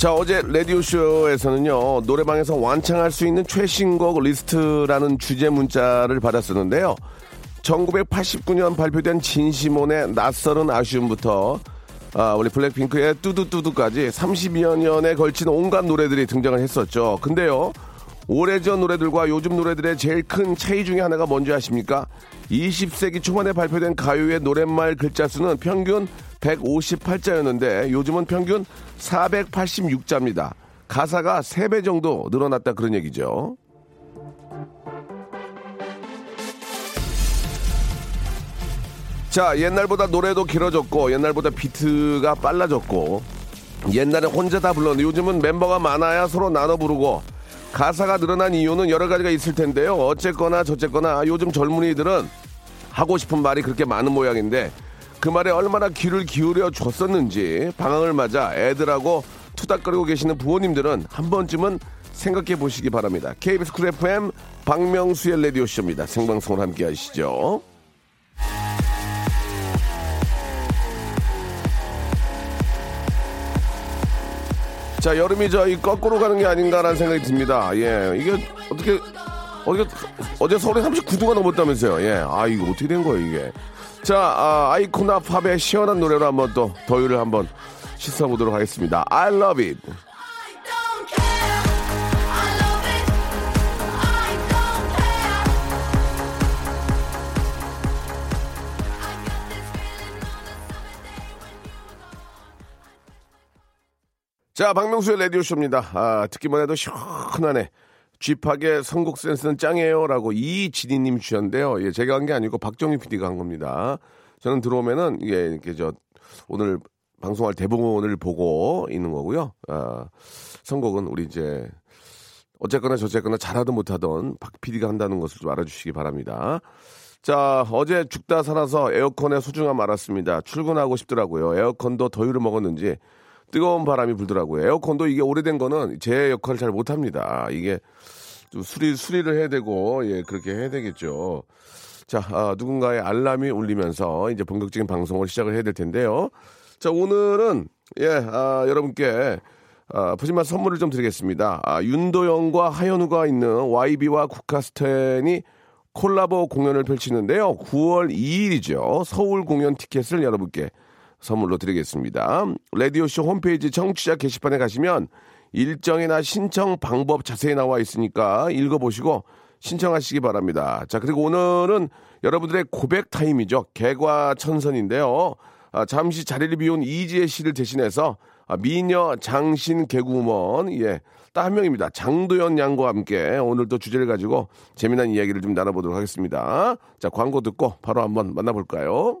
자, 어제 라디오쇼에서는요, 노래방에서 완창할 수 있는 최신곡 리스트라는 주제 문자를 받았었는데요. 1989년 발표된 진시몬의 낯설은 아쉬움부터, 아, 우리 블랙핑크의 뚜두뚜두까지 30여 년에 걸친 온갖 노래들이 등장을 했었죠. 근데요, 오래전 노래들과 요즘 노래들의 제일 큰 차이 중에 하나가 뭔지 아십니까? 20세기 초반에 발표된 가요의 노랫말 글자 수는 평균 158자였는데 요즘은 평균 486자입니다. 가사가 3배 정도 늘어났다 그런 얘기죠. 자, 옛날보다 노래도 길어졌고 옛날보다 비트가 빨라졌고 옛날에 혼자 다 불렀는데 요즘은 멤버가 많아야 서로 나눠 부르고 가사가 늘어난 이유는 여러 가지가 있을 텐데요. 어쨌거나 저쨌거나 요즘 젊은이들은 하고 싶은 말이 그렇게 많은 모양인데 그 말에 얼마나 귀를 기울여 줬었는지 방황을 맞아 애들하고 투닥거리고 계시는 부모님들은 한 번쯤은 생각해 보시기 바랍니다. KBS 쿨 FM 박명수의 라디오쇼입니다. 생방송을 함께 하시죠. 자, 여름이 저 이 거꾸로 가는 게 아닌가라는 생각이 듭니다. 예, 이게 어떻게, 어제, 어제 서울에 39도가 넘었다면서요. 예, 아, 이거 어떻게 된 거예요, 이게. 자, 아, 아이코나 팝의 시원한 노래로 한번 또 더위를 한번 씻어보도록 하겠습니다. I love it. 자, 박명수의 라디오쇼입니다. 아, 듣기만 해도 시원하네. 쥐팍의 선곡 센스는 짱이에요 라고 이진희님 주셨는데요. 예, 제가 한 게 아니고 박정희 PD가 한 겁니다. 저는 들어오면은 이게 이렇게 저 오늘 방송할 대본을 보고 있는 거고요. 아, 선곡은 우리 이제 어쨌거나 저쨌거나 잘하든 못하든 박 PD가 한다는 것을 좀 알아주시기 바랍니다. 자, 어제 죽다 살아서 에어컨의 소중함 알았습니다. 출근하고 싶더라고요. 에어컨도 더위를 먹었는지 뜨거운 바람이 불더라고요. 에어컨도 이게 오래된 거는 제 역할을 잘 못합니다. 이게 좀 수리 수리를 해야 되고 예 그렇게 해야 되겠죠. 자 아, 누군가의 알람이 울리면서 이제 본격적인 방송을 시작을 해야 될 텐데요. 자 오늘은 예 아, 여러분께 아, 푸짐한 선물을 좀 드리겠습니다. 아, 윤도영과 하현우가 있는 YB와 국카스텐이 콜라보 공연을 펼치는데요. 9월 2일이죠. 서울 공연 티켓을 여러분께 선물로 드리겠습니다. 라디오쇼 홈페이지 청취자 게시판에 가시면 일정이나 신청 방법 자세히 나와 있으니까 읽어보시고 신청하시기 바랍니다. 자, 그리고 오늘은 여러분들의 고백 타임이죠. 개과천선인데요. 아, 잠시 자리를 비운 이지혜 씨를 대신해서 아, 미녀 장신 개구먼, 예, 딱 한 명입니다. 장도연 양과 함께 오늘 도 주제를 가지고 재미난 이야기를 좀 나눠보도록 하겠습니다. 자, 광고 듣고 바로 한번 만나볼까요?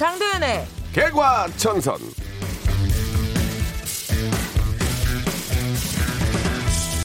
장도연의 개과천선.